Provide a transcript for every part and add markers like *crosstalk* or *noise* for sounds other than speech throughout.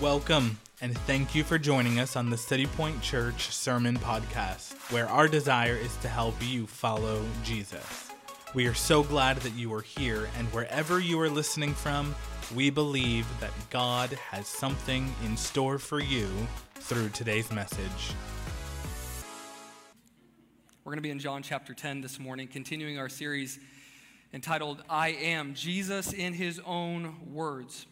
Welcome, and thank you for joining us on the Citypoint Church Sermon Podcast, where our desire is to help you follow Jesus. We are so glad that you are here, and wherever you are listening from, we believe that God has something in store for you through today's message. We're going to be in John chapter 10 this morning, continuing our series entitled I Am Jesus in His Own Words.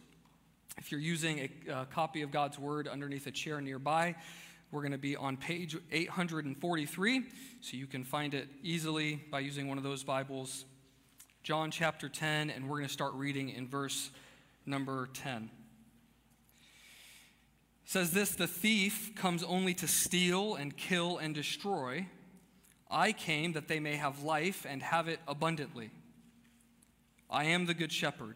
If you're using a, a copy of God's Word underneath a chair nearby, we're going to be on page 843, so you can find it easily by using one of those Bibles. John chapter 10, and we're going to start reading in verse number 10. It says this The thief comes only to steal and kill and destroy. I came that they may have life and have it abundantly. I am the good shepherd.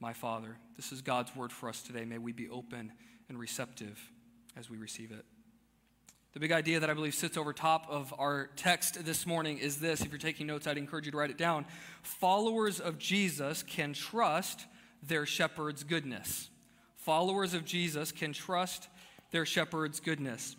my Father. This is God's word for us today. May we be open and receptive as we receive it. The big idea that I believe sits over top of our text this morning is this. If you're taking notes, I'd encourage you to write it down. Followers of Jesus can trust their shepherd's goodness. Followers of Jesus can trust their shepherd's goodness.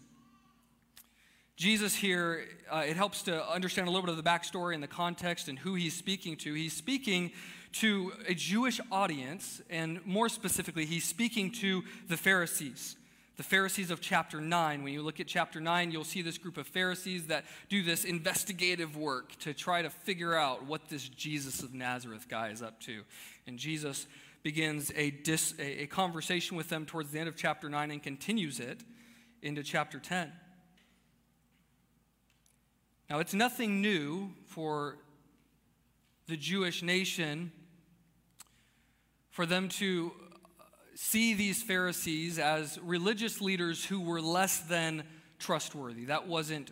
Jesus here, uh, it helps to understand a little bit of the backstory and the context and who he's speaking to. He's speaking to a Jewish audience, and more specifically, he's speaking to the Pharisees. The Pharisees of chapter 9. When you look at chapter 9, you'll see this group of Pharisees that do this investigative work to try to figure out what this Jesus of Nazareth guy is up to. And Jesus begins a, dis, a, a conversation with them towards the end of chapter 9 and continues it into chapter 10. Now, it's nothing new for the Jewish nation for them to uh, see these Pharisees as religious leaders who were less than trustworthy. That wasn't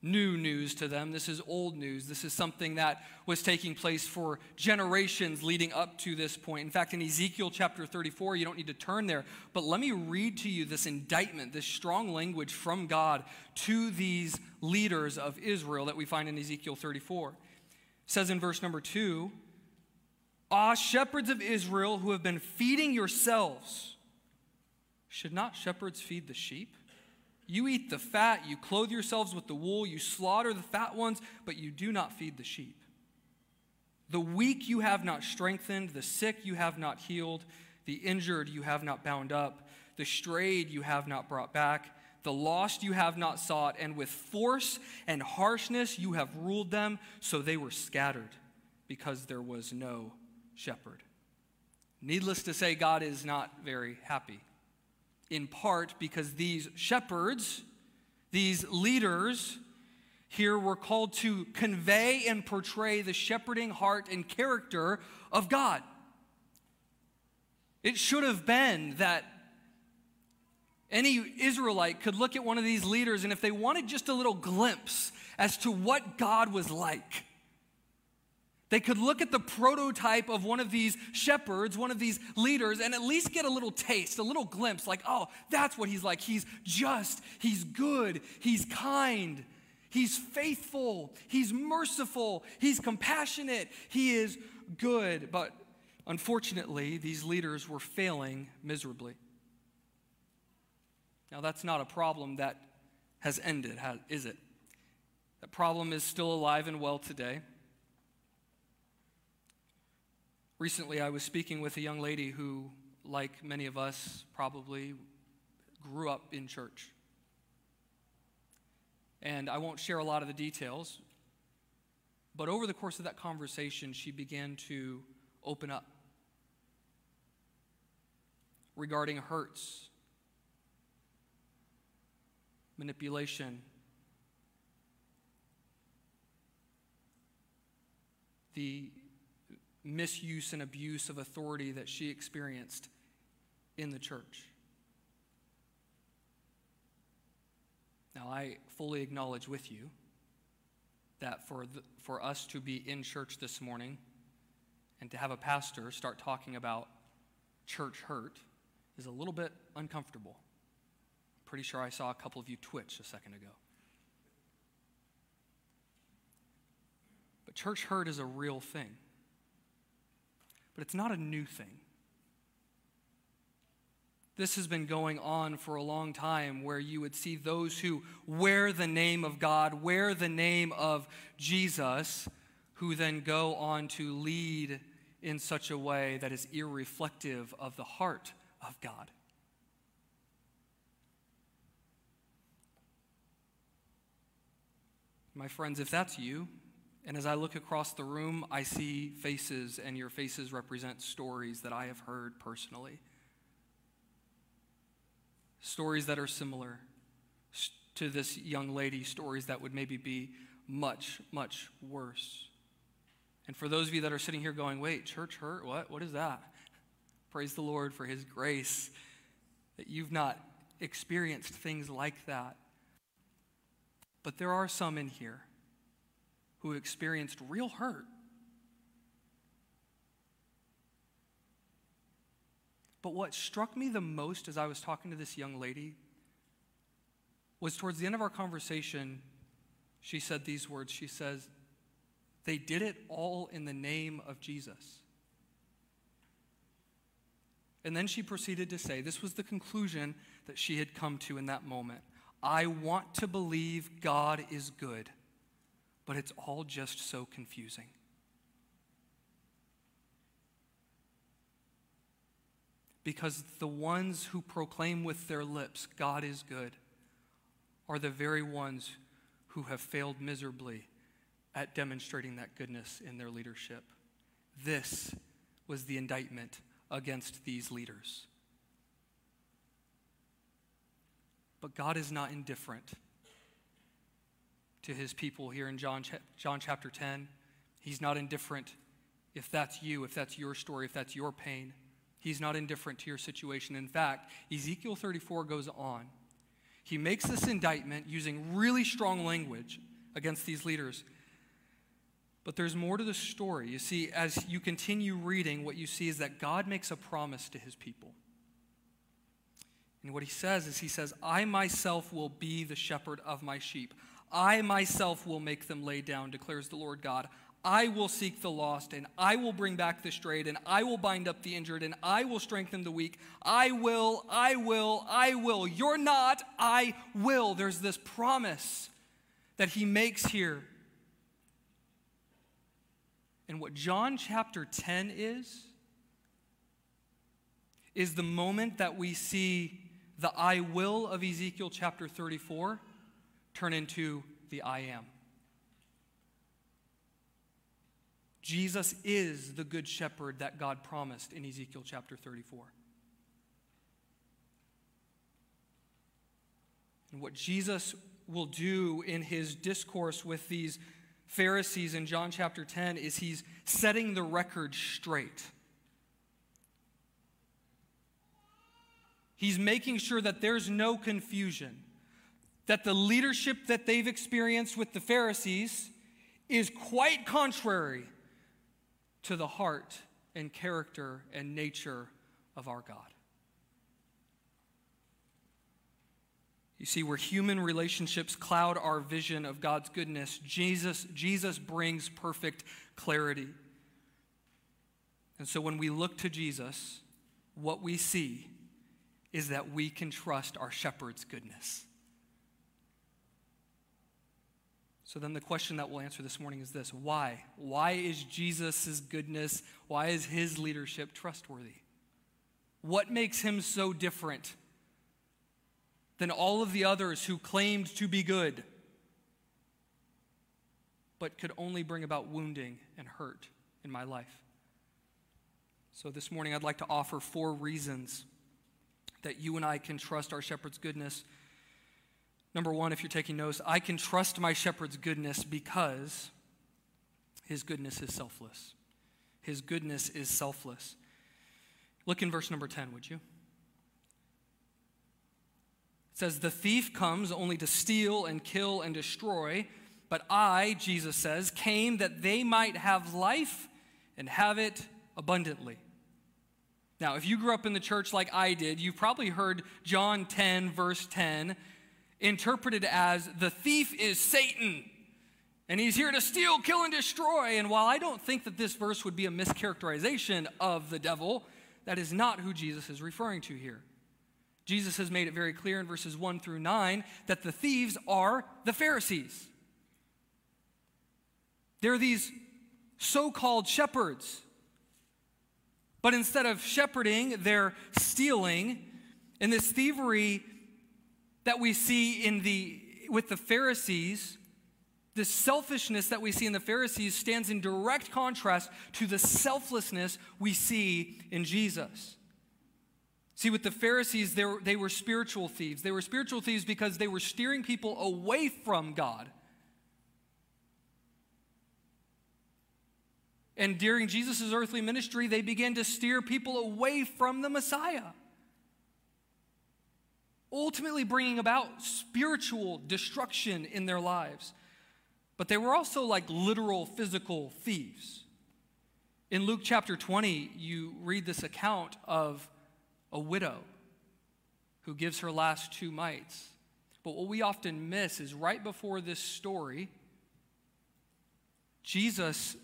new news to them. This is old news. This is something that was taking place for generations leading up to this point. In fact, in Ezekiel chapter 34, you don't need to turn there, but let me read to you this indictment, this strong language from God to these leaders of Israel that we find in Ezekiel 34. It says in verse number 2, Ah, shepherds of Israel who have been feeding yourselves, should not shepherds feed the sheep? You eat the fat, you clothe yourselves with the wool, you slaughter the fat ones, but you do not feed the sheep. The weak you have not strengthened, the sick you have not healed, the injured you have not bound up, the strayed you have not brought back, the lost you have not sought, and with force and harshness you have ruled them, so they were scattered, because there was no shepherd. Needless to say, God is not very happy. In part because these shepherds, these leaders, here were called to convey and portray the shepherding heart and character of God. It should have been that any Israelite could look at one of these leaders, and if they wanted just a little glimpse as to what God was like, they could look at the prototype of one of these shepherds, one of these leaders, and at least get a little taste, a little glimpse like, oh, that's what he's like. He's just, he's good, he's kind, he's faithful, he's merciful, he's compassionate, he is good. But unfortunately, these leaders were failing miserably. Now, that's not a problem that has ended, is it? That problem is still alive and well today. Recently, I was speaking with a young lady who, like many of us, probably grew up in church. And I won't share a lot of the details, but over the course of that conversation, she began to open up regarding hurts, manipulation, the misuse and abuse of authority that she experienced in the church. Now, I fully acknowledge with you that for, the, for us to be in church this morning and to have a pastor start talking about church hurt is a little bit uncomfortable. Pretty sure I saw a couple of you twitch a second ago. But church hurt is a real thing. But it's not a new thing. This has been going on for a long time where you would see those who wear the name of God, wear the name of Jesus, who then go on to lead in such a way that is irreflective of the heart of God. My friends, if that's you, and as I look across the room, I see faces, and your faces represent stories that I have heard personally stories that are similar to this young lady, stories that would maybe be much, much worse. And for those of you that are sitting here going, wait, church hurt? What? What is that? *laughs* Praise the Lord for His grace that you've not experienced things like that. But there are some in here who experienced real hurt But what struck me the most as I was talking to this young lady was towards the end of our conversation, she said these words. She says, They did it all in the name of Jesus. And then she proceeded to say, This was the conclusion that she had come to in that moment. I want to believe God is good, but it's all just so confusing. because the ones who proclaim with their lips, God is good, are the very ones who have failed miserably at demonstrating that goodness in their leadership. This was the indictment against these leaders. But God is not indifferent to his people here in John, John chapter 10. He's not indifferent if that's you, if that's your story, if that's your pain. He's not indifferent to your situation. In fact, Ezekiel 34 goes on. He makes this indictment using really strong language against these leaders. But there's more to the story. You see, as you continue reading, what you see is that God makes a promise to his people. And what he says is, he says, I myself will be the shepherd of my sheep. I myself will make them lay down, declares the Lord God. I will seek the lost, and I will bring back the strayed, and I will bind up the injured, and I will strengthen the weak. I will, I will, I will. You're not, I will. There's this promise that he makes here. And what John chapter 10 is, is the moment that we see the I will of Ezekiel chapter 34 turn into the I am. Jesus is the good shepherd that God promised in Ezekiel chapter 34. And what Jesus will do in his discourse with these Pharisees in John chapter 10 is he's setting the record straight. He's making sure that there's no confusion, that the leadership that they've experienced with the Pharisees is quite contrary to the heart and character and nature of our God. You see, where human relationships cloud our vision of God's goodness, Jesus, Jesus brings perfect clarity. And so when we look to Jesus, what we see is that we can trust our shepherd's goodness. So then the question that we'll answer this morning is this why? Why is Jesus' goodness, why is his leadership trustworthy? What makes him so different than all of the others who claimed to be good, but could only bring about wounding and hurt in my life. So this morning, I'd like to offer four reasons that you and I can trust our shepherd's goodness. Number one, if you're taking notes, I can trust my shepherd's goodness because his goodness is selfless. His goodness is selfless. Look in verse number 10, would you? It says, The thief comes only to steal and kill and destroy, but I, Jesus says, came that they might have life and have it abundantly. Now, if you grew up in the church like I did, you've probably heard John 10, verse 10, interpreted as the thief is Satan. And he's here to steal, kill, and destroy. And while I don't think that this verse would be a mischaracterization of the devil, that is not who Jesus is referring to here. Jesus has made it very clear in verses 1 through 9 that the thieves are the Pharisees. They're these so called shepherds. But instead of shepherding, they're stealing. And this thievery that we see in the, with the Pharisees the selfishness that we see in the Pharisees stands in direct contrast to the selflessness we see in Jesus. See, with the Pharisees, they were, they were spiritual thieves. They were spiritual thieves because they were steering people away from God. And during Jesus' earthly ministry, they began to steer people away from the Messiah, ultimately bringing about spiritual destruction in their lives but they were also like literal physical thieves. In Luke chapter 20, you read this account of a widow who gives her last two mites. But what we often miss is right before this story, Jesus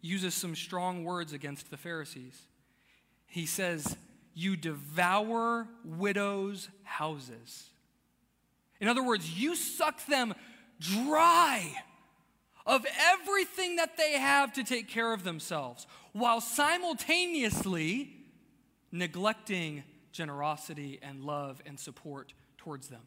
uses some strong words against the Pharisees. He says, You devour widows' houses. In other words, you suck them dry of everything that they have to take care of themselves, while simultaneously neglecting generosity and love and support towards them.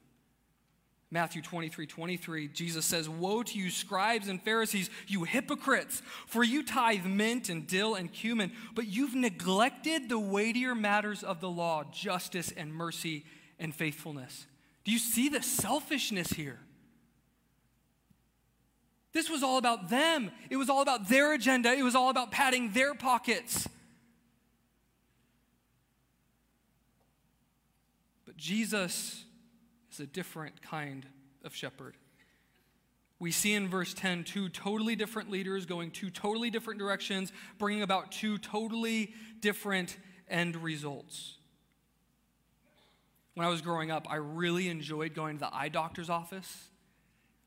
Matthew 23 23, Jesus says, Woe to you, scribes and Pharisees, you hypocrites, for you tithe mint and dill and cumin, but you've neglected the weightier matters of the law, justice and mercy and faithfulness. Do you see the selfishness here? This was all about them. It was all about their agenda. It was all about padding their pockets. But Jesus is a different kind of shepherd. We see in verse 10 two totally different leaders going two totally different directions, bringing about two totally different end results. When I was growing up, I really enjoyed going to the eye doctor's office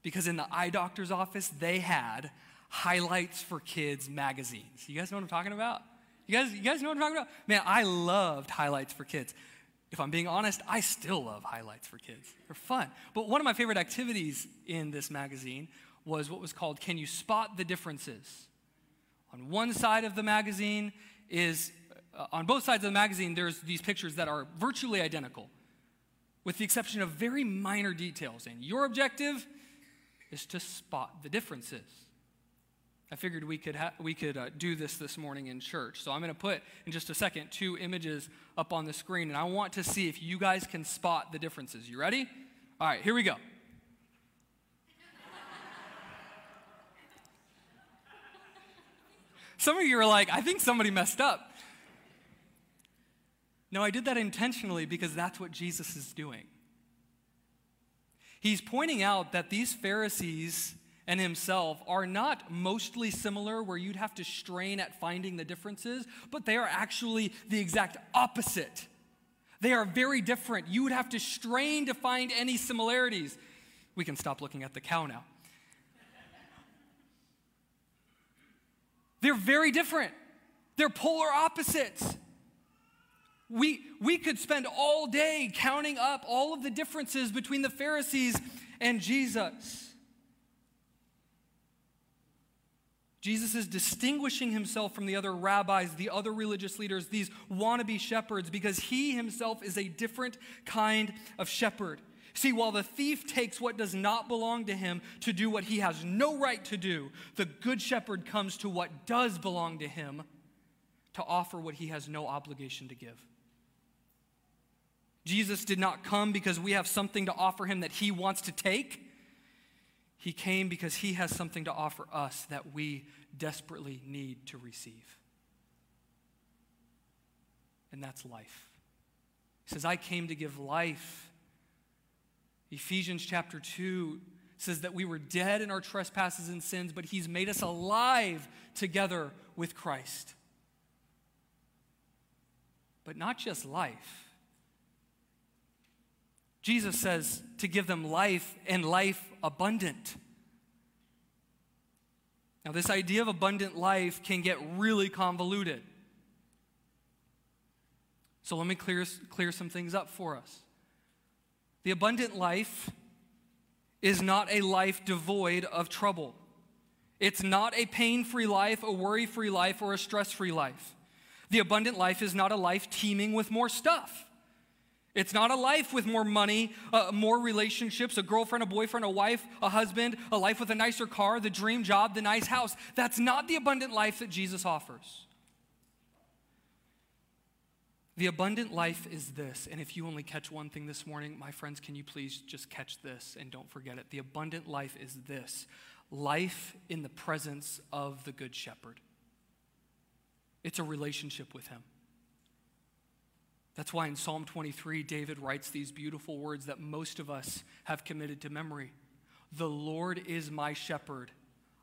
because in the eye doctor's office, they had highlights for kids magazines. You guys know what I'm talking about? You guys, you guys know what I'm talking about? Man, I loved highlights for kids. If I'm being honest, I still love highlights for kids. They're fun. But one of my favorite activities in this magazine was what was called Can You Spot the Differences? On one side of the magazine is, uh, on both sides of the magazine, there's these pictures that are virtually identical, with the exception of very minor details. And your objective is to spot the differences. I figured we could, ha- we could uh, do this this morning in church. So I'm going to put in just a second two images up on the screen, and I want to see if you guys can spot the differences. You ready? All right, here we go. *laughs* Some of you are like, I think somebody messed up. No, I did that intentionally because that's what Jesus is doing. He's pointing out that these Pharisees and himself are not mostly similar, where you'd have to strain at finding the differences, but they are actually the exact opposite. They are very different. You would have to strain to find any similarities. We can stop looking at the cow now. They're very different. They're polar opposites. We, we could spend all day counting up all of the differences between the Pharisees and Jesus. Jesus is distinguishing himself from the other rabbis, the other religious leaders, these wannabe shepherds, because he himself is a different kind of shepherd. See, while the thief takes what does not belong to him to do what he has no right to do, the good shepherd comes to what does belong to him to offer what he has no obligation to give. Jesus did not come because we have something to offer him that he wants to take. He came because he has something to offer us that we desperately need to receive. And that's life. He says, I came to give life. Ephesians chapter 2 says that we were dead in our trespasses and sins, but he's made us alive together with Christ. But not just life. Jesus says to give them life and life abundant. Now, this idea of abundant life can get really convoluted. So, let me clear, clear some things up for us. The abundant life is not a life devoid of trouble. It's not a pain free life, a worry free life, or a stress free life. The abundant life is not a life teeming with more stuff. It's not a life with more money, uh, more relationships, a girlfriend, a boyfriend, a wife, a husband, a life with a nicer car, the dream job, the nice house. That's not the abundant life that Jesus offers. The abundant life is this, and if you only catch one thing this morning, my friends, can you please just catch this and don't forget it? The abundant life is this life in the presence of the Good Shepherd. It's a relationship with Him. That's why in Psalm 23, David writes these beautiful words that most of us have committed to memory. The Lord is my shepherd.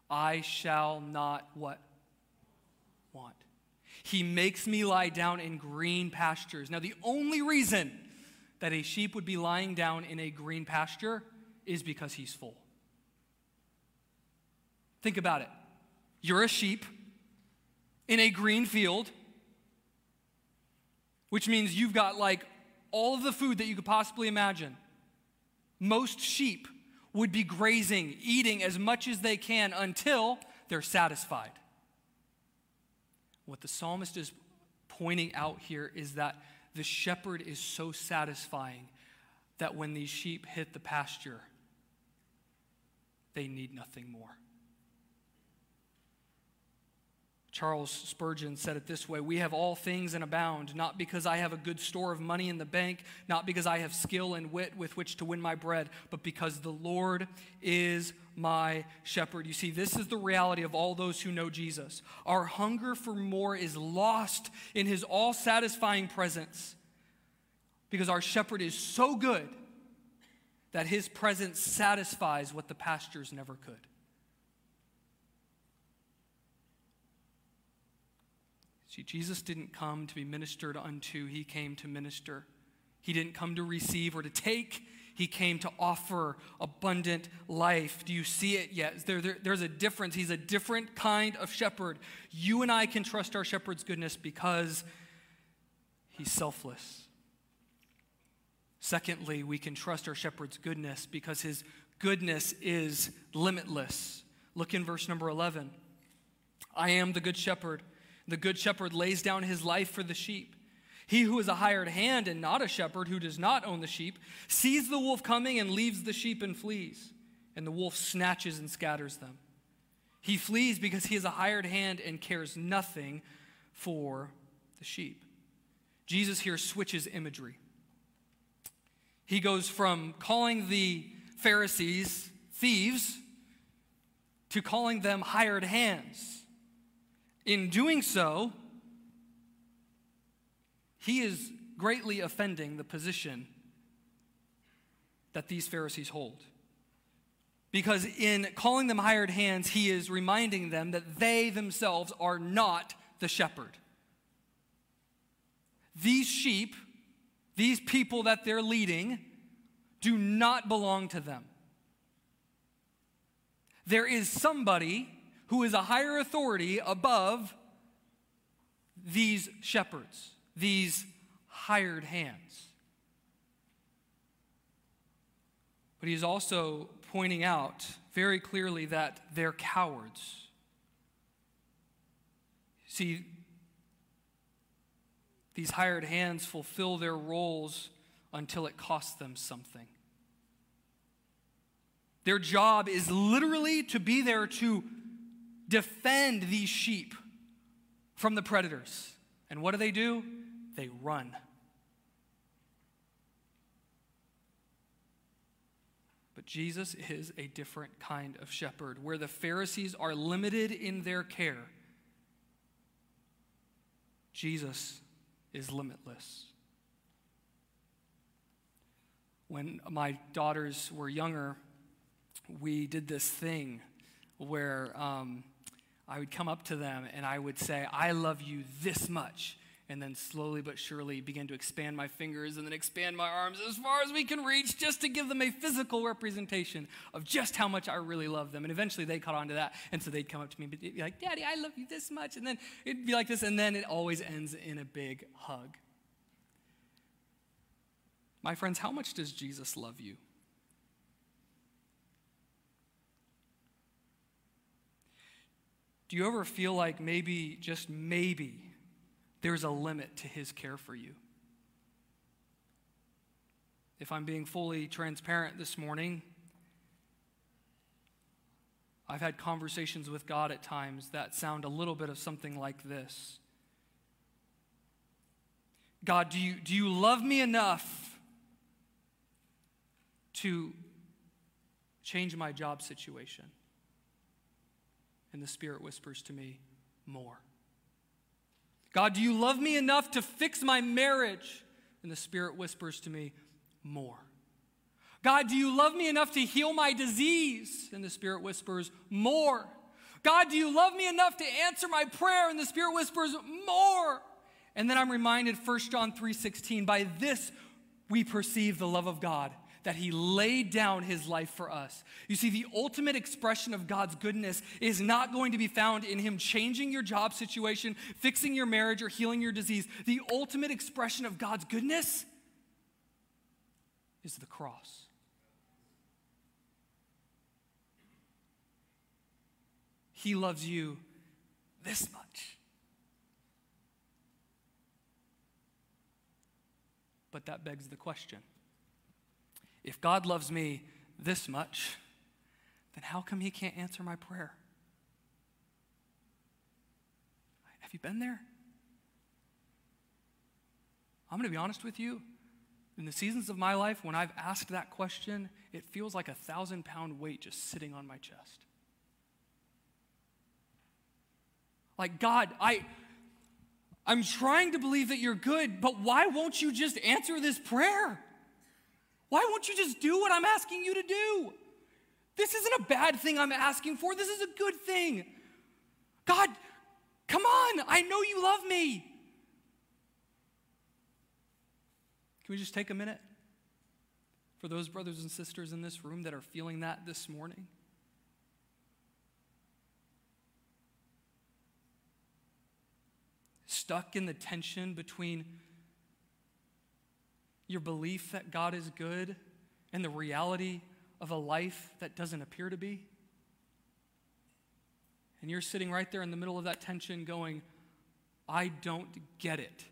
I shall not what? Want. He makes me lie down in green pastures. Now, the only reason that a sheep would be lying down in a green pasture is because he's full. Think about it. You're a sheep in a green field which means you've got like all of the food that you could possibly imagine. Most sheep would be grazing, eating as much as they can until they're satisfied. What the psalmist is pointing out here is that the shepherd is so satisfying that when these sheep hit the pasture, they need nothing more. Charles Spurgeon said it this way We have all things and abound, not because I have a good store of money in the bank, not because I have skill and wit with which to win my bread, but because the Lord is my shepherd. You see, this is the reality of all those who know Jesus. Our hunger for more is lost in his all satisfying presence because our shepherd is so good that his presence satisfies what the pastures never could. See, Jesus didn't come to be ministered unto, he came to minister. He didn't come to receive or to take, he came to offer abundant life. Do you see it yet? There, there, there's a difference. He's a different kind of shepherd. You and I can trust our shepherd's goodness because he's selfless. Secondly, we can trust our shepherd's goodness because his goodness is limitless. Look in verse number 11. I am the good shepherd. The good shepherd lays down his life for the sheep. He who is a hired hand and not a shepherd, who does not own the sheep, sees the wolf coming and leaves the sheep and flees, and the wolf snatches and scatters them. He flees because he is a hired hand and cares nothing for the sheep. Jesus here switches imagery. He goes from calling the Pharisees thieves to calling them hired hands. In doing so, he is greatly offending the position that these Pharisees hold. Because in calling them hired hands, he is reminding them that they themselves are not the shepherd. These sheep, these people that they're leading, do not belong to them. There is somebody who is a higher authority above these shepherds, these hired hands. But he's also pointing out very clearly that they're cowards. See, these hired hands fulfill their roles until it costs them something. Their job is literally to be there to defend these sheep from the predators. And what do they do? They run. But Jesus is a different kind of shepherd, where the Pharisees are limited in their care. Jesus is limitless. When my daughters were younger, we did this thing where um, I would come up to them and I would say, I love you this much. And then slowly but surely begin to expand my fingers and then expand my arms as far as we can reach just to give them a physical representation of just how much I really love them. And eventually they caught on to that. And so they'd come up to me and be like, Daddy, I love you this much. And then it'd be like this. And then it always ends in a big hug. My friends, how much does Jesus love you? Do you ever feel like maybe, just maybe, there's a limit to his care for you? If I'm being fully transparent this morning, I've had conversations with God at times that sound a little bit of something like this God, do you, do you love me enough to change my job situation? And the Spirit whispers to me, More. God, do you love me enough to fix my marriage? And the Spirit whispers to me, More. God, do you love me enough to heal my disease? And the Spirit whispers, More. God, do you love me enough to answer my prayer? And the Spirit whispers, More. And then I'm reminded 1 John 3:16, by this we perceive the love of God that he laid down his life for us. You see, the ultimate expression of God's goodness is not going to be found in him changing your job situation, fixing your marriage, or healing your disease. The ultimate expression of God's goodness is the cross. He loves you this much. But that begs the question if God loves me this much, then how come He can't answer my prayer? Have you been there? I'm going to be honest with you. In the seasons of my life, when I've asked that question, it feels like a thousand pound weight just sitting on my chest. Like, God, I, I'm trying to believe that you're good, but why won't you just answer this prayer? Why won't you just do what I'm asking you to do? This isn't a bad thing I'm asking for. This is a good thing. God, come on. I know you love me. Can we just take a minute for those brothers and sisters in this room that are feeling that this morning? Stuck in the tension between your belief that God is good and the reality of a life that doesn't appear to be? And you're sitting right there in the middle of that tension going, I don't get it.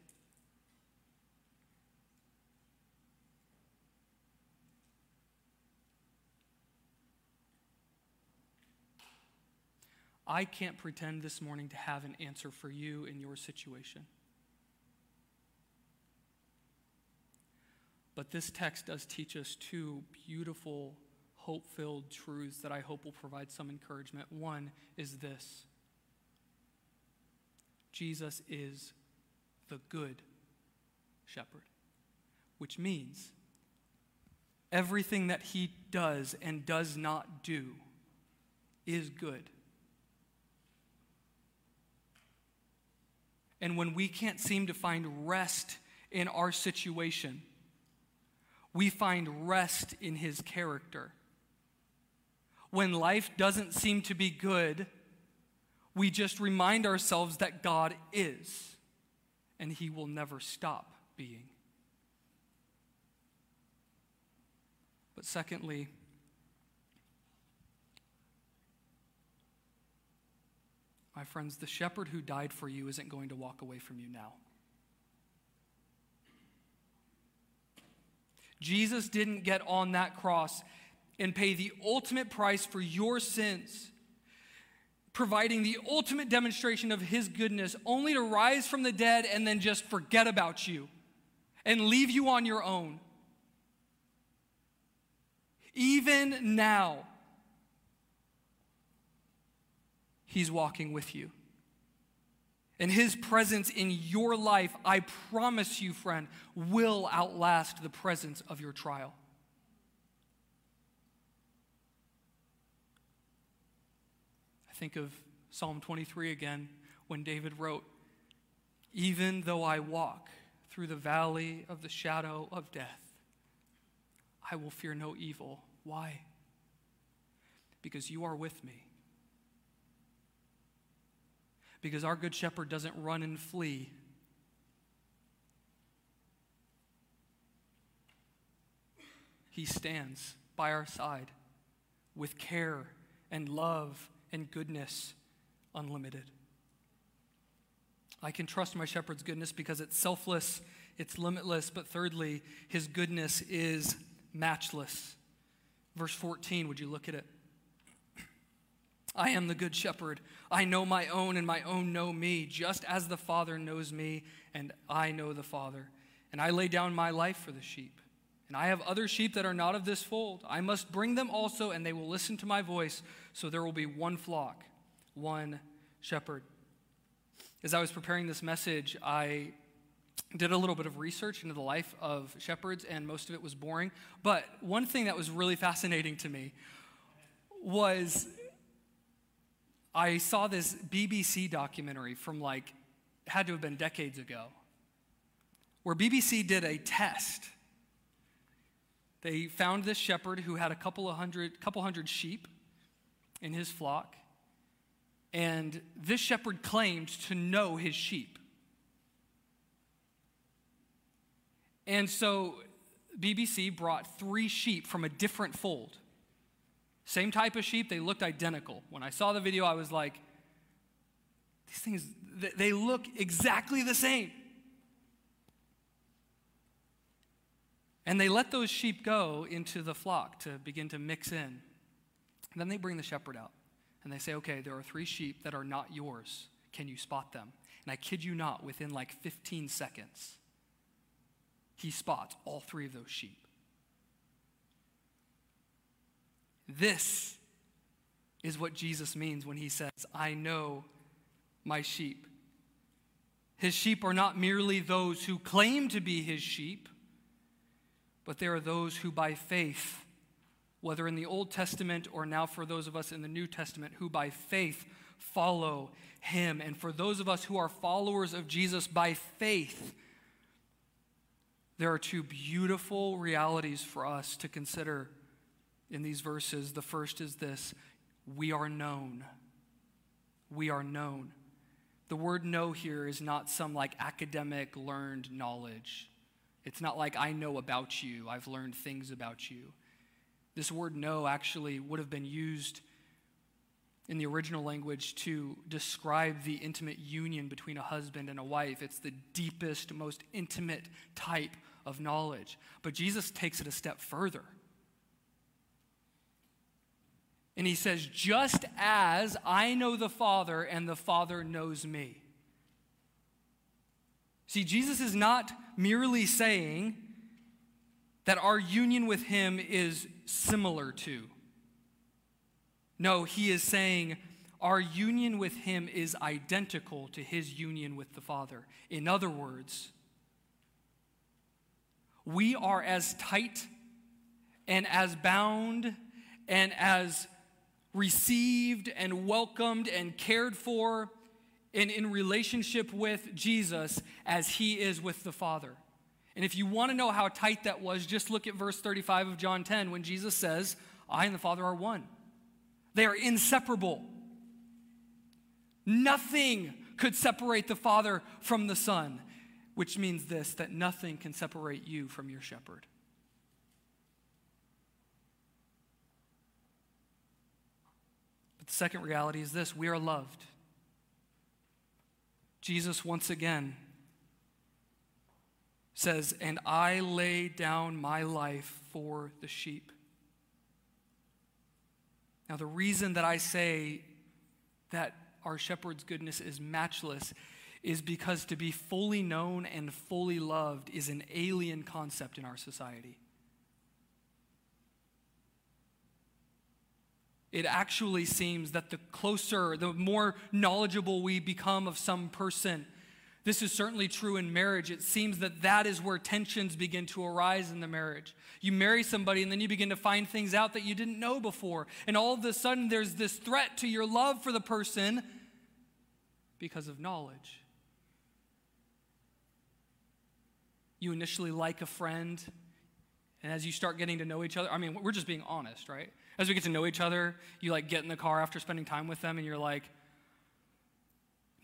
I can't pretend this morning to have an answer for you in your situation. But this text does teach us two beautiful, hope filled truths that I hope will provide some encouragement. One is this Jesus is the good shepherd, which means everything that he does and does not do is good. And when we can't seem to find rest in our situation, we find rest in his character. When life doesn't seem to be good, we just remind ourselves that God is, and he will never stop being. But secondly, my friends, the shepherd who died for you isn't going to walk away from you now. Jesus didn't get on that cross and pay the ultimate price for your sins, providing the ultimate demonstration of his goodness, only to rise from the dead and then just forget about you and leave you on your own. Even now, he's walking with you. And his presence in your life, I promise you, friend, will outlast the presence of your trial. I think of Psalm 23 again when David wrote, Even though I walk through the valley of the shadow of death, I will fear no evil. Why? Because you are with me. Because our good shepherd doesn't run and flee. He stands by our side with care and love and goodness unlimited. I can trust my shepherd's goodness because it's selfless, it's limitless, but thirdly, his goodness is matchless. Verse 14, would you look at it? I am the good shepherd. I know my own, and my own know me, just as the Father knows me, and I know the Father. And I lay down my life for the sheep. And I have other sheep that are not of this fold. I must bring them also, and they will listen to my voice. So there will be one flock, one shepherd. As I was preparing this message, I did a little bit of research into the life of shepherds, and most of it was boring. But one thing that was really fascinating to me was I saw this BBC documentary from like, had to have been decades ago, where BBC did a test. They found this shepherd who had a couple of hundred, couple hundred sheep in his flock, and this shepherd claimed to know his sheep. And so BBC brought three sheep from a different fold. Same type of sheep, they looked identical. When I saw the video, I was like, these things, they look exactly the same. And they let those sheep go into the flock to begin to mix in. And then they bring the shepherd out and they say, okay, there are three sheep that are not yours. Can you spot them? And I kid you not, within like 15 seconds, he spots all three of those sheep. This is what Jesus means when he says, I know my sheep. His sheep are not merely those who claim to be his sheep, but they are those who by faith, whether in the Old Testament or now for those of us in the New Testament, who by faith follow him. And for those of us who are followers of Jesus by faith, there are two beautiful realities for us to consider in these verses. The first is this we are known. We are known. The word know here is not some like academic learned knowledge. It's not like I know about you, I've learned things about you. This word know actually would have been used in the original language to describe the intimate union between a husband and a wife. It's the deepest, most intimate type of knowledge. But Jesus takes it a step further. And he says, Just as I know the Father and the Father knows me. See, Jesus is not merely saying that our union with him is similar to. No, he is saying our union with him is identical to his union with the Father. In other words, we are as tight and as bound and as received and welcomed and cared for and in relationship with Jesus as he is with the Father. And if you want to know how tight that was, just look at verse 35 of John 10 when Jesus says, I and the Father are one. They are inseparable. Nothing could separate the Father from the Son, which means this that nothing can separate you from your shepherd. But the second reality is this we are loved. Jesus, once again, says, And I lay down my life for the sheep. Now, the reason that I say that our shepherd's goodness is matchless is because to be fully known and fully loved is an alien concept in our society. It actually seems that the closer, the more knowledgeable we become of some person, this is certainly true in marriage. It seems that that is where tensions begin to arise in the marriage. You marry somebody and then you begin to find things out that you didn't know before. And all of a sudden, there's this threat to your love for the person because of knowledge. You initially like a friend, and as you start getting to know each other, I mean, we're just being honest, right? As we get to know each other, you like get in the car after spending time with them, and you're like,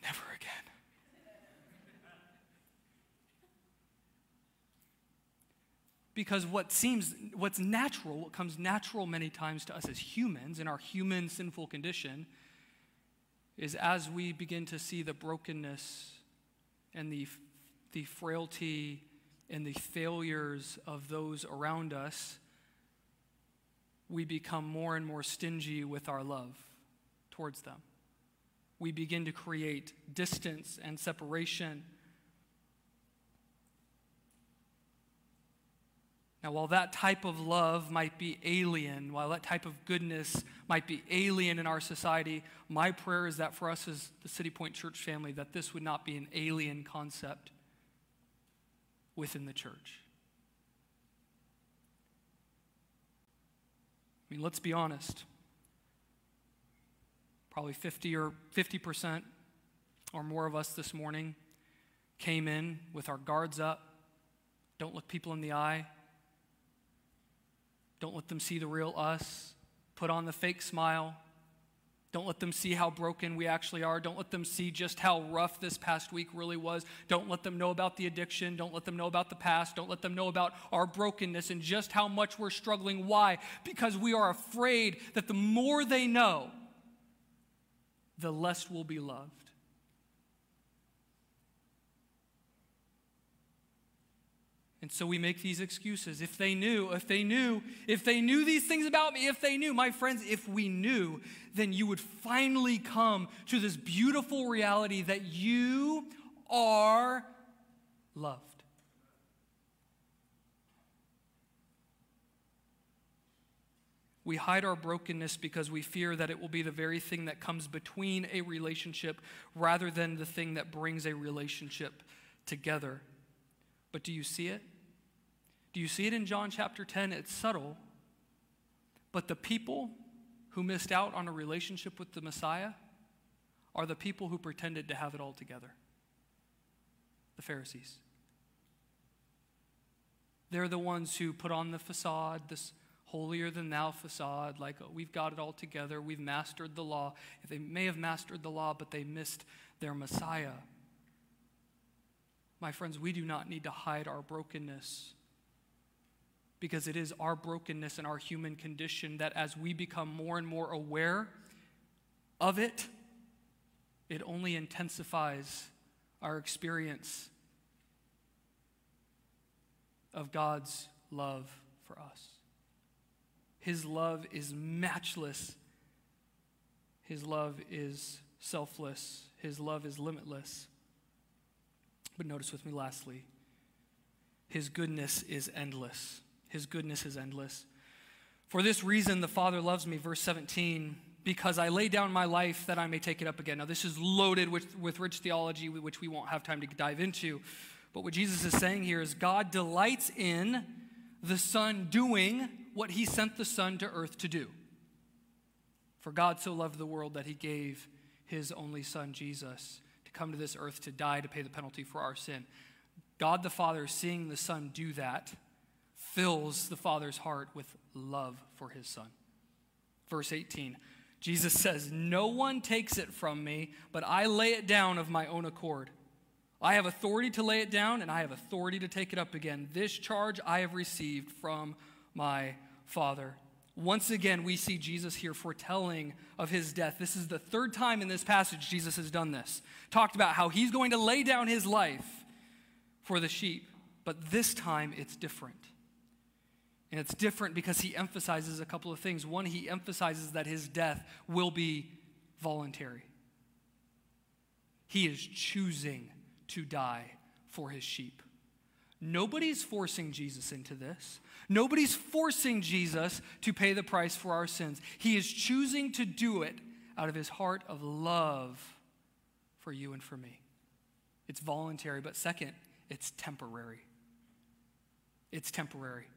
never again. because what seems what's natural what comes natural many times to us as humans in our human sinful condition is as we begin to see the brokenness and the, the frailty and the failures of those around us, we become more and more stingy with our love towards them. We begin to create distance and separation Now, while that type of love might be alien, while that type of goodness might be alien in our society, my prayer is that for us as the Citypoint Church family, that this would not be an alien concept within the church. I mean, let's be honest. Probably 50 or 50% or more of us this morning came in with our guards up, don't look people in the eye don't let them see the real us. Put on the fake smile. Don't let them see how broken we actually are. Don't let them see just how rough this past week really was. Don't let them know about the addiction. Don't let them know about the past. Don't let them know about our brokenness and just how much we're struggling. Why? Because we are afraid that the more they know, the less we'll be loved. And so we make these excuses. If they knew, if they knew, if they knew these things about me, if they knew, my friends, if we knew, then you would finally come to this beautiful reality that you are loved. We hide our brokenness because we fear that it will be the very thing that comes between a relationship rather than the thing that brings a relationship together. But do you see it? Do you see it in John chapter 10? It's subtle. But the people who missed out on a relationship with the Messiah are the people who pretended to have it all together the Pharisees. They're the ones who put on the facade, this holier than thou facade, like oh, we've got it all together, we've mastered the law. They may have mastered the law, but they missed their Messiah. My friends, we do not need to hide our brokenness because it is our brokenness and our human condition that as we become more and more aware of it, it only intensifies our experience of God's love for us. His love is matchless. His love is selfless. His love is limitless. But notice with me, lastly, his goodness is endless. His goodness is endless. For this reason, the Father loves me, verse 17, because I lay down my life that I may take it up again. Now, this is loaded with, with rich theology, which we won't have time to dive into. But what Jesus is saying here is God delights in the Son doing what he sent the Son to earth to do. For God so loved the world that he gave his only Son, Jesus come to this earth to die to pay the penalty for our sin. God the Father, seeing the Son do that, fills the Father's heart with love for his Son. Verse 18 Jesus says, No one takes it from me, but I lay it down of my own accord. I have authority to lay it down, and I have authority to take it up again. This charge I have received from my Father. Once again, we see Jesus here foretelling of his death. This is the third time in this passage Jesus has done this. Talked about how he's going to lay down his life for the sheep, but this time it's different. And it's different because he emphasizes a couple of things. One, he emphasizes that his death will be voluntary. He is choosing to die for his sheep. Nobody's forcing Jesus into this. Nobody's forcing Jesus to pay the price for our sins. He is choosing to do it out of his heart of love for you and for me. It's voluntary, but second, it's temporary. It's temporary.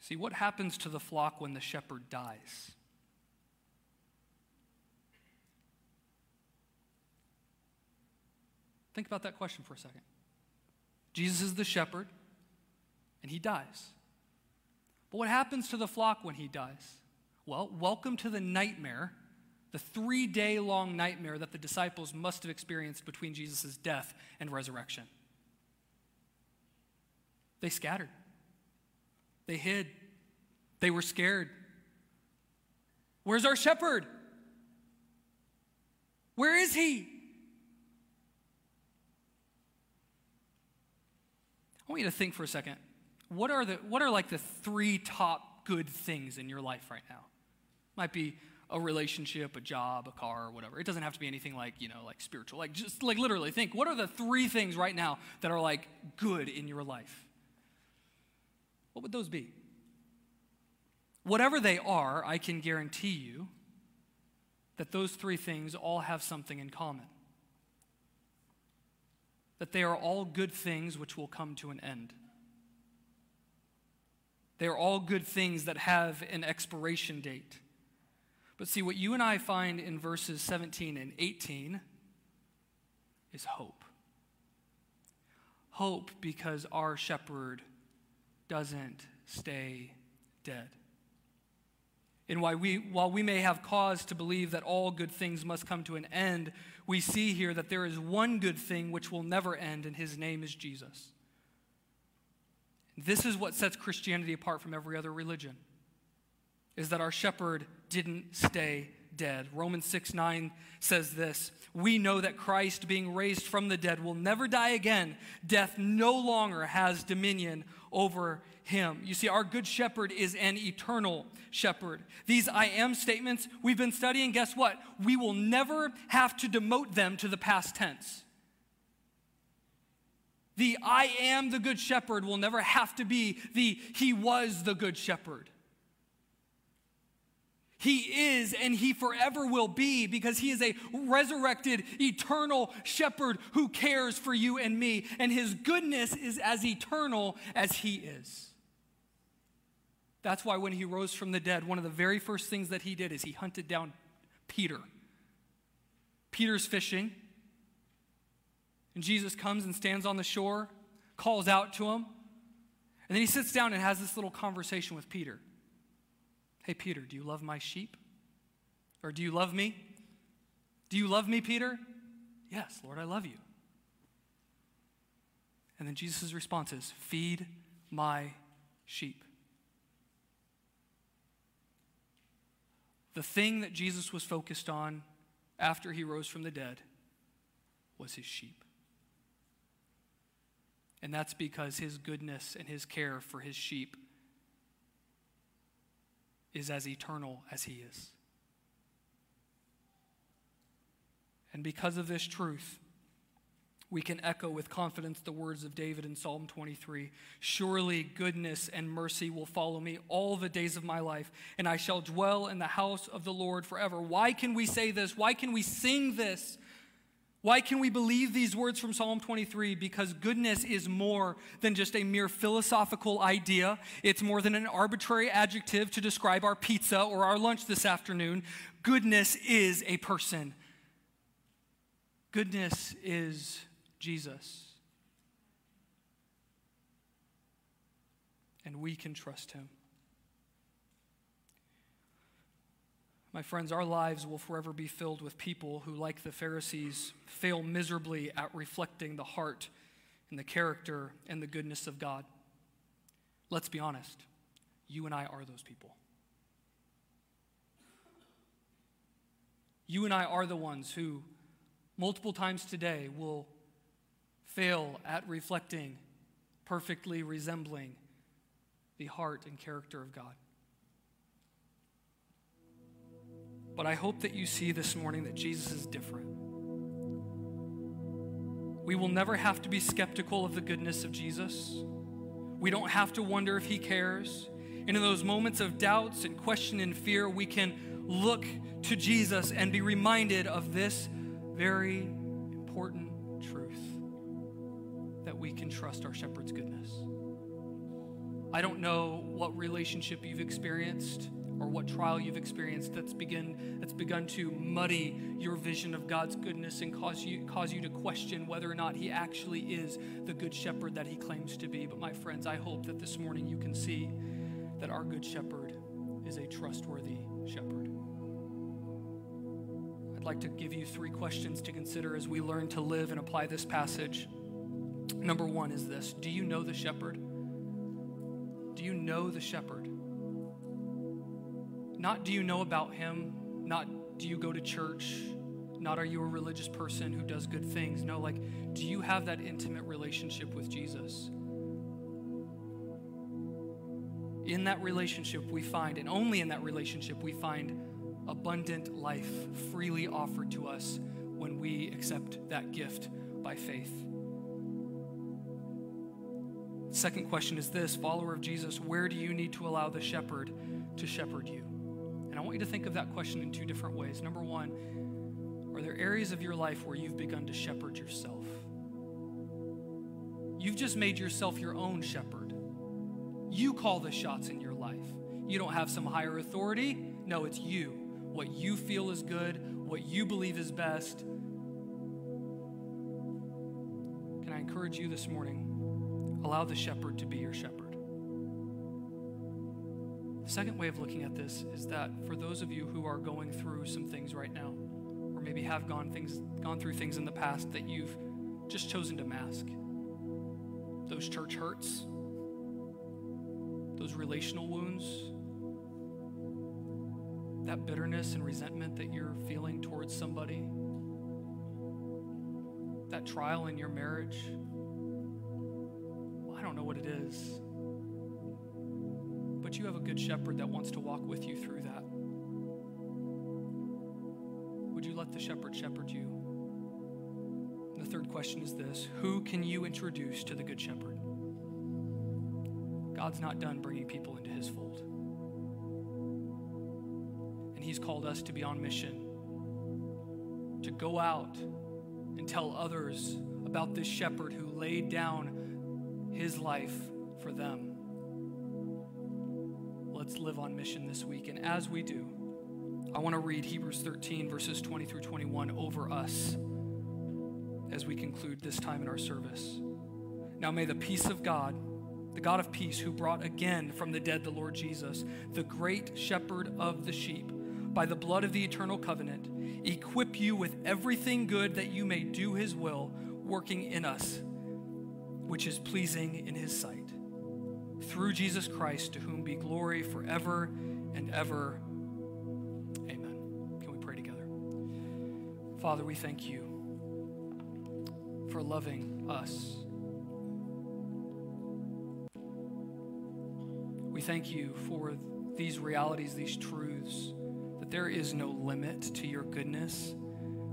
See, what happens to the flock when the shepherd dies? Think about that question for a second. Jesus is the shepherd, and he dies. But what happens to the flock when he dies? Well, welcome to the nightmare, the three day long nightmare that the disciples must have experienced between Jesus' death and resurrection. They scattered. They hid. They were scared. Where's our shepherd? Where is he? I want you to think for a second. What are the what are like the three top good things in your life right now? Might be a relationship, a job, a car, or whatever. It doesn't have to be anything like, you know, like spiritual. Like just like literally think, what are the three things right now that are like good in your life? What would those be? Whatever they are, I can guarantee you that those three things all have something in common. That they are all good things which will come to an end. They are all good things that have an expiration date. But see, what you and I find in verses 17 and 18 is hope. Hope because our shepherd doesn't stay dead. And we, while we may have cause to believe that all good things must come to an end, we see here that there is one good thing which will never end, and his name is Jesus. This is what sets Christianity apart from every other religion. Is that our shepherd didn't stay dead. Romans 6 9 says this We know that Christ, being raised from the dead, will never die again. Death no longer has dominion over him. You see, our good shepherd is an eternal shepherd. These I am statements we've been studying, guess what? We will never have to demote them to the past tense. The I am the good shepherd will never have to be the he was the good shepherd. He is and he forever will be because he is a resurrected, eternal shepherd who cares for you and me. And his goodness is as eternal as he is. That's why when he rose from the dead, one of the very first things that he did is he hunted down Peter. Peter's fishing. And Jesus comes and stands on the shore, calls out to him. And then he sits down and has this little conversation with Peter. Hey, Peter, do you love my sheep? Or do you love me? Do you love me, Peter? Yes, Lord, I love you. And then Jesus' response is Feed my sheep. The thing that Jesus was focused on after he rose from the dead was his sheep. And that's because his goodness and his care for his sheep is as eternal as He is. And because of this truth, we can echo with confidence the words of David in Psalm 23 Surely goodness and mercy will follow me all the days of my life, and I shall dwell in the house of the Lord forever. Why can we say this? Why can we sing this? Why can we believe these words from Psalm 23? Because goodness is more than just a mere philosophical idea. It's more than an arbitrary adjective to describe our pizza or our lunch this afternoon. Goodness is a person. Goodness is Jesus. And we can trust him. My friends, our lives will forever be filled with people who, like the Pharisees, fail miserably at reflecting the heart and the character and the goodness of God. Let's be honest, you and I are those people. You and I are the ones who, multiple times today, will fail at reflecting, perfectly resembling the heart and character of God. But I hope that you see this morning that Jesus is different. We will never have to be skeptical of the goodness of Jesus. We don't have to wonder if he cares. And in those moments of doubts and question and fear, we can look to Jesus and be reminded of this very important truth that we can trust our shepherd's goodness. I don't know what relationship you've experienced or what trial you've experienced that's begin that's begun to muddy your vision of God's goodness and cause you cause you to question whether or not he actually is the good shepherd that he claims to be. But my friends, I hope that this morning you can see that our good shepherd is a trustworthy shepherd. I'd like to give you three questions to consider as we learn to live and apply this passage. Number 1 is this, do you know the shepherd? Do you know the shepherd? Not do you know about him, not do you go to church, not are you a religious person who does good things. No, like, do you have that intimate relationship with Jesus? In that relationship, we find, and only in that relationship, we find abundant life freely offered to us when we accept that gift by faith. Second question is this follower of Jesus, where do you need to allow the shepherd to shepherd you? And I want you to think of that question in two different ways. Number one, are there areas of your life where you've begun to shepherd yourself? You've just made yourself your own shepherd. You call the shots in your life. You don't have some higher authority. No, it's you. What you feel is good, what you believe is best. Can I encourage you this morning? Allow the shepherd to be your shepherd. The second way of looking at this is that for those of you who are going through some things right now, or maybe have gone things gone through things in the past that you've just chosen to mask. Those church hurts, those relational wounds, that bitterness and resentment that you're feeling towards somebody, that trial in your marriage. Well, I don't know what it is you have a good shepherd that wants to walk with you through that. Would you let the shepherd shepherd you? And the third question is this Who can you introduce to the good shepherd? God's not done bringing people into his fold. And he's called us to be on mission, to go out and tell others about this shepherd who laid down his life for them let's live on mission this week. And as we do, I want to read Hebrews 13, verses 20 through 21 over us as we conclude this time in our service. Now may the peace of God, the God of peace, who brought again from the dead the Lord Jesus, the great shepherd of the sheep, by the blood of the eternal covenant, equip you with everything good that you may do his will, working in us, which is pleasing in his sight through Jesus Christ, to whom be glory forever and ever. Amen. Can we pray together? Father, we thank you for loving us. We thank you for these realities, these truths, that there is no limit to your goodness.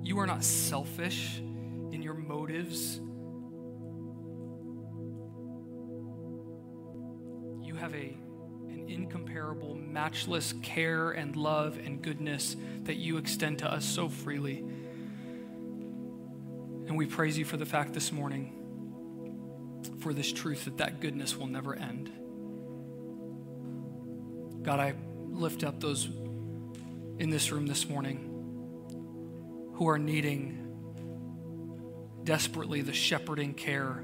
You are not selfish in your motives a, an incomparable, matchless care and love and goodness that you extend to us so freely. And we praise you for the fact this morning, for this truth that that goodness will never end. God, I lift up those in this room this morning who are needing desperately the shepherding care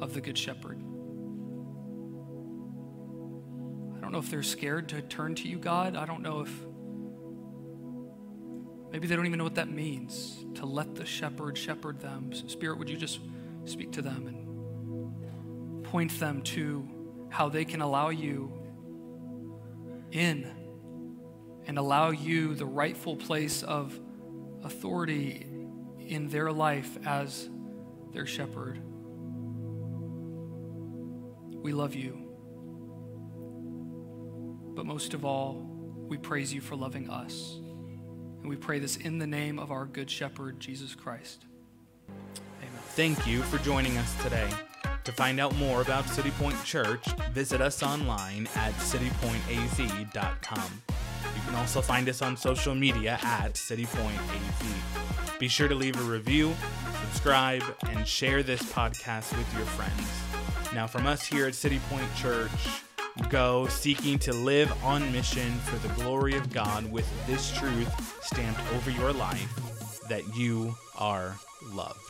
of the Good Shepherd. Don't know if they're scared to turn to you, God. I don't know if maybe they don't even know what that means to let the shepherd shepherd them. Spirit, would you just speak to them and point them to how they can allow you in and allow you the rightful place of authority in their life as their shepherd. We love you. But most of all, we praise you for loving us. And we pray this in the name of our good shepherd, Jesus Christ. Amen. Thank you for joining us today. To find out more about Citypoint Church, visit us online at citypointaz.com. You can also find us on social media at citypointaz. Be sure to leave a review, subscribe, and share this podcast with your friends. Now, from us here at City Point Church, go seeking to live on mission for the glory of God with this truth stamped over your life that you are loved.